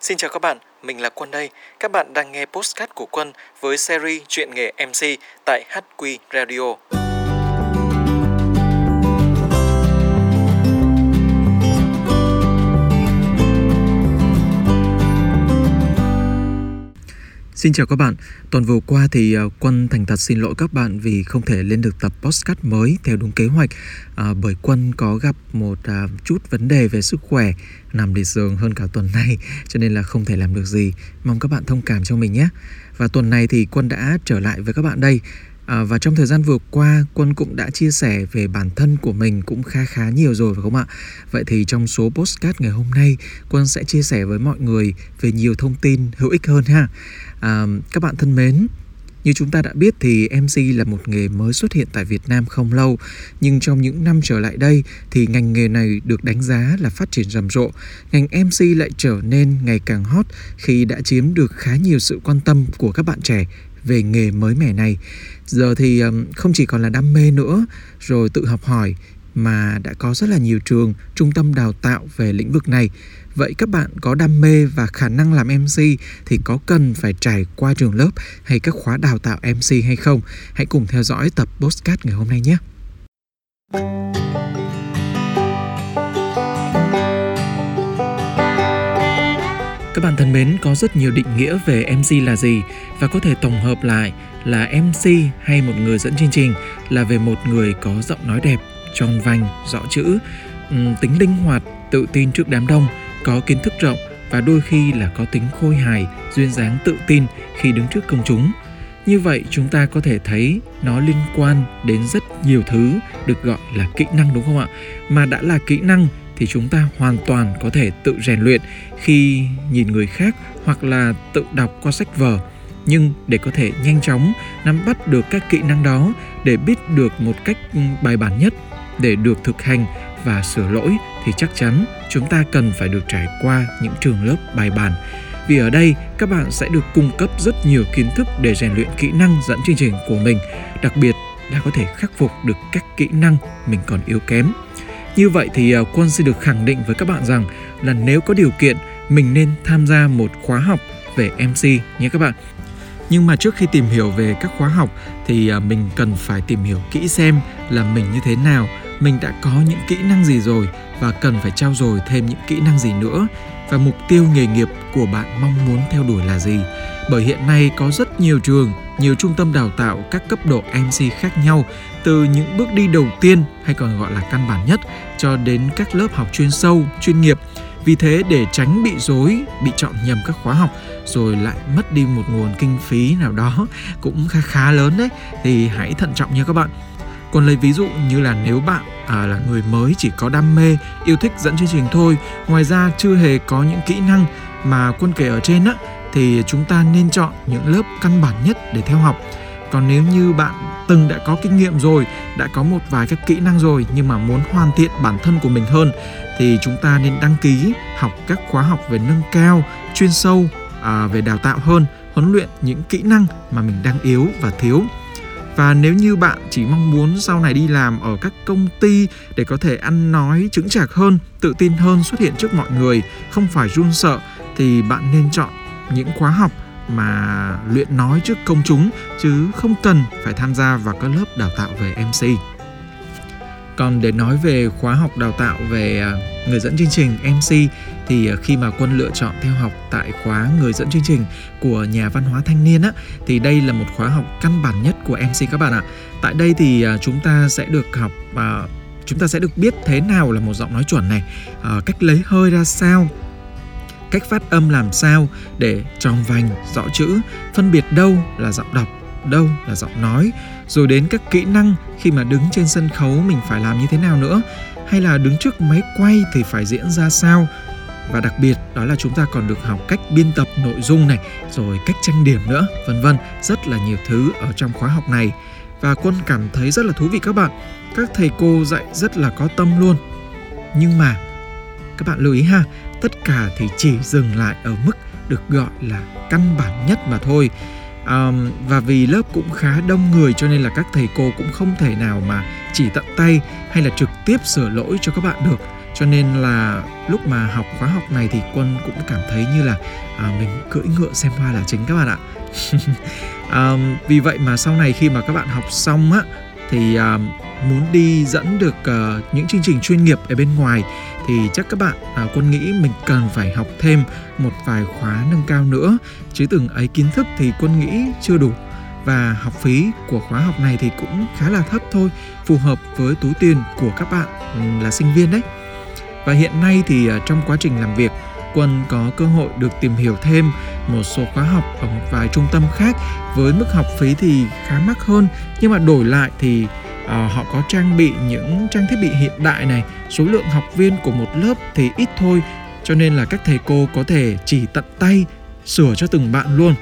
Xin chào các bạn, mình là Quân đây. Các bạn đang nghe postcard của Quân với series Chuyện nghề MC tại HQ Radio. Xin chào các bạn. Tuần vừa qua thì à, Quân thành thật xin lỗi các bạn vì không thể lên được tập podcast mới theo đúng kế hoạch à, bởi Quân có gặp một à, chút vấn đề về sức khỏe nằm liệt giường hơn cả tuần nay cho nên là không thể làm được gì. Mong các bạn thông cảm cho mình nhé. Và tuần này thì Quân đã trở lại với các bạn đây À, và trong thời gian vừa qua, Quân cũng đã chia sẻ về bản thân của mình cũng khá khá nhiều rồi phải không ạ? Vậy thì trong số postcard ngày hôm nay, Quân sẽ chia sẻ với mọi người về nhiều thông tin hữu ích hơn ha. À, các bạn thân mến, như chúng ta đã biết thì MC là một nghề mới xuất hiện tại Việt Nam không lâu, nhưng trong những năm trở lại đây thì ngành nghề này được đánh giá là phát triển rầm rộ. Ngành MC lại trở nên ngày càng hot khi đã chiếm được khá nhiều sự quan tâm của các bạn trẻ về nghề mới mẻ này. Giờ thì không chỉ còn là đam mê nữa, rồi tự học hỏi mà đã có rất là nhiều trường, trung tâm đào tạo về lĩnh vực này. Vậy các bạn có đam mê và khả năng làm MC thì có cần phải trải qua trường lớp hay các khóa đào tạo MC hay không? Hãy cùng theo dõi tập postcard ngày hôm nay nhé. Các bạn thân mến, có rất nhiều định nghĩa về MC là gì và có thể tổng hợp lại là MC hay một người dẫn chương trình là về một người có giọng nói đẹp, tròn vành, rõ chữ, tính linh hoạt, tự tin trước đám đông, có kiến thức rộng và đôi khi là có tính khôi hài, duyên dáng tự tin khi đứng trước công chúng. Như vậy chúng ta có thể thấy nó liên quan đến rất nhiều thứ được gọi là kỹ năng đúng không ạ? Mà đã là kỹ năng thì chúng ta hoàn toàn có thể tự rèn luyện khi nhìn người khác hoặc là tự đọc qua sách vở. Nhưng để có thể nhanh chóng nắm bắt được các kỹ năng đó, để biết được một cách ừ, bài bản nhất, để được thực hành và sửa lỗi thì chắc chắn chúng ta cần phải được trải qua những trường lớp bài bản. Vì ở đây, các bạn sẽ được cung cấp rất nhiều kiến thức để rèn luyện kỹ năng dẫn chương trình của mình, đặc biệt là có thể khắc phục được các kỹ năng mình còn yếu kém như vậy thì à, quân xin được khẳng định với các bạn rằng là nếu có điều kiện, mình nên tham gia một khóa học về MC nhé các bạn. Nhưng mà trước khi tìm hiểu về các khóa học thì à, mình cần phải tìm hiểu kỹ xem là mình như thế nào, mình đã có những kỹ năng gì rồi và cần phải trao dồi thêm những kỹ năng gì nữa. Và mục tiêu nghề nghiệp của bạn mong muốn theo đuổi là gì? Bởi hiện nay có rất nhiều trường nhiều trung tâm đào tạo các cấp độ mc khác nhau từ những bước đi đầu tiên hay còn gọi là căn bản nhất cho đến các lớp học chuyên sâu chuyên nghiệp. Vì thế để tránh bị dối bị chọn nhầm các khóa học rồi lại mất đi một nguồn kinh phí nào đó cũng khá khá lớn đấy thì hãy thận trọng nha các bạn. Còn lấy ví dụ như là nếu bạn à, là người mới chỉ có đam mê yêu thích dẫn chương trình thôi ngoài ra chưa hề có những kỹ năng mà quân kể ở trên á thì chúng ta nên chọn những lớp căn bản nhất để theo học. Còn nếu như bạn từng đã có kinh nghiệm rồi đã có một vài các kỹ năng rồi nhưng mà muốn hoàn thiện bản thân của mình hơn thì chúng ta nên đăng ký học các khóa học về nâng cao chuyên sâu à, về đào tạo hơn huấn luyện những kỹ năng mà mình đang yếu và thiếu. Và nếu như bạn chỉ mong muốn sau này đi làm ở các công ty để có thể ăn nói chứng chạc hơn tự tin hơn xuất hiện trước mọi người không phải run sợ thì bạn nên chọn những khóa học mà luyện nói trước công chúng chứ không cần phải tham gia vào các lớp đào tạo về MC. Còn để nói về khóa học đào tạo về à, người dẫn chương trình MC thì à, khi mà quân lựa chọn theo học tại khóa người dẫn chương trình của nhà văn hóa thanh niên á thì đây là một khóa học căn bản nhất của MC các bạn ạ. Tại đây thì à, chúng ta sẽ được học và chúng ta sẽ được biết thế nào là một giọng nói chuẩn này, cách lấy hơi ra sao, cách phát âm làm sao để tròn vành, rõ chữ, phân biệt đâu là giọng đọc, đâu là giọng nói, rồi đến các kỹ năng khi mà đứng trên sân khấu mình phải làm như thế nào nữa, hay là đứng trước máy quay thì phải diễn ra sao. Và đặc biệt đó là chúng ta còn được học cách biên tập nội dung này, rồi cách trang điểm nữa, vân vân, rất là nhiều thứ ở trong khóa học này. Và quân cảm thấy rất là thú vị các bạn. Các thầy cô dạy rất là có tâm luôn. Nhưng mà các bạn lưu ý ha, tất cả thì chỉ dừng lại ở mức được gọi là căn bản nhất mà thôi. À, và vì lớp cũng khá đông người cho nên là các thầy cô cũng không thể nào mà chỉ tận tay hay là trực tiếp sửa lỗi cho các bạn được. Cho nên là lúc mà học khóa học này thì quân cũng cảm thấy như là à, mình cưỡi ngựa xem hoa là chính các bạn ạ. À, vì vậy mà sau này khi mà các bạn học xong á thì uh, muốn đi dẫn được uh, những chương trình chuyên nghiệp ở bên ngoài thì chắc các bạn uh, quân nghĩ mình cần phải học thêm một vài khóa nâng cao nữa. Chứ từng ấy kiến thức thì quân nghĩ chưa đủ. Và học phí của khóa học này thì cũng khá là thấp thôi phù hợp với túi tiền của các bạn ừ, là sinh viên đấy. Và hiện nay thì uh, trong quá trình làm việc Quân có cơ hội được tìm hiểu thêm một số khóa học ở một vài trung tâm khác. Với mức học phí thì khá mắc hơn nhưng mà đổi lại thì uh, họ có trang bị những trang thiết bị hiện đại này. Số lượng học viên của một lớp thì ít thôi cho nên là các thầy cô có thể chỉ tận tay sửa cho từng bạn luôn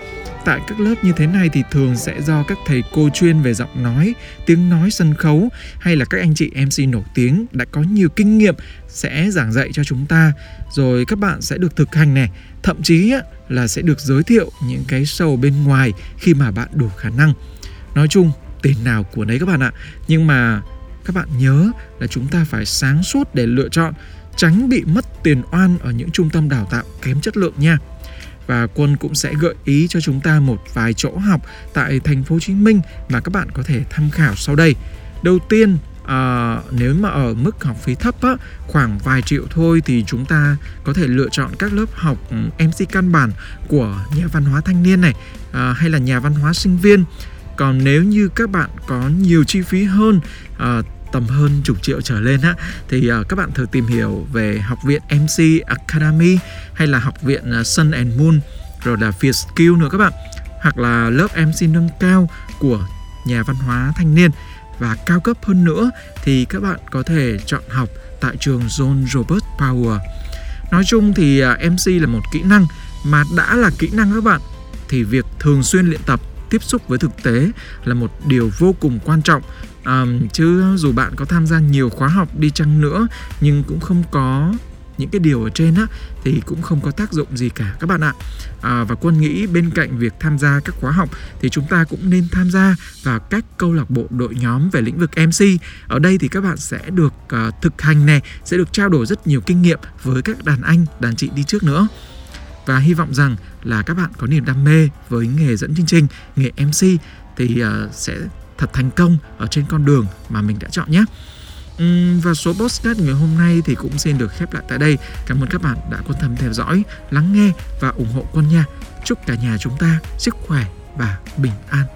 tại các lớp như thế này thì thường sẽ do các thầy cô chuyên về giọng nói, tiếng nói sân khấu hay là các anh chị MC nổi tiếng đã có nhiều kinh nghiệm sẽ giảng dạy cho chúng ta. Rồi các bạn sẽ được thực hành này, thậm chí là sẽ được giới thiệu những cái show bên ngoài khi mà bạn đủ khả năng. Nói chung tiền nào của nấy các bạn ạ? Nhưng mà các bạn nhớ là chúng ta phải sáng suốt để lựa chọn tránh bị mất tiền oan ở những trung tâm đào tạo kém chất lượng nha và quân cũng sẽ gợi ý cho chúng ta một vài chỗ học tại thành phố Hồ Chí Minh mà các bạn có thể tham khảo sau đây. Đầu tiên à, nếu mà ở mức học phí thấp á, khoảng vài triệu thôi thì chúng ta có thể lựa chọn các lớp học ừ, MC căn bản của nhà văn hóa thanh niên này à, hay là nhà văn hóa sinh viên còn nếu như các bạn có nhiều chi phí hơn à, tầm hơn chục triệu trở lên á thì uh, các bạn thử tìm hiểu về học viện MC Academy hay là học viện uh, Sun and Moon rồi là Việt Skill nữa các bạn hoặc là lớp MC nâng cao của nhà văn hóa thanh niên và cao cấp hơn nữa thì các bạn có thể chọn học tại trường John Robert Power. Nói chung thì à, MC là một kỹ năng mà đã là kỹ năng các bạn thì việc thường xuyên luyện tập tiếp xúc với thực tế là một điều vô cùng quan trọng. À, chứ dù bạn có tham gia nhiều khóa học đi chăng nữa nhưng cũng không có những cái điều ở trên á thì cũng không có tác dụng gì cả các bạn ạ. À, và quân nghĩ bên cạnh việc tham gia các khóa học thì chúng ta cũng nên tham gia vào các câu lạc bộ đội nhóm về lĩnh vực MC ở đây thì các bạn sẽ được uh, thực hành này sẽ được trao đổi rất nhiều kinh nghiệm với các đàn anh đàn chị đi trước nữa. Và hy vọng rằng là các bạn có niềm đam mê với nghề dẫn chương trình nghề MC thì uh, sẽ thật thành công ở trên con đường mà mình đã chọn nhé Uhm, và số postcard ngày hôm nay thì cũng xin được khép lại tại đây. Cảm ơn các bạn đã quan tâm theo dõi, lắng nghe và ủng hộ quân nha. Chúc cả nhà chúng ta sức khỏe và bình an.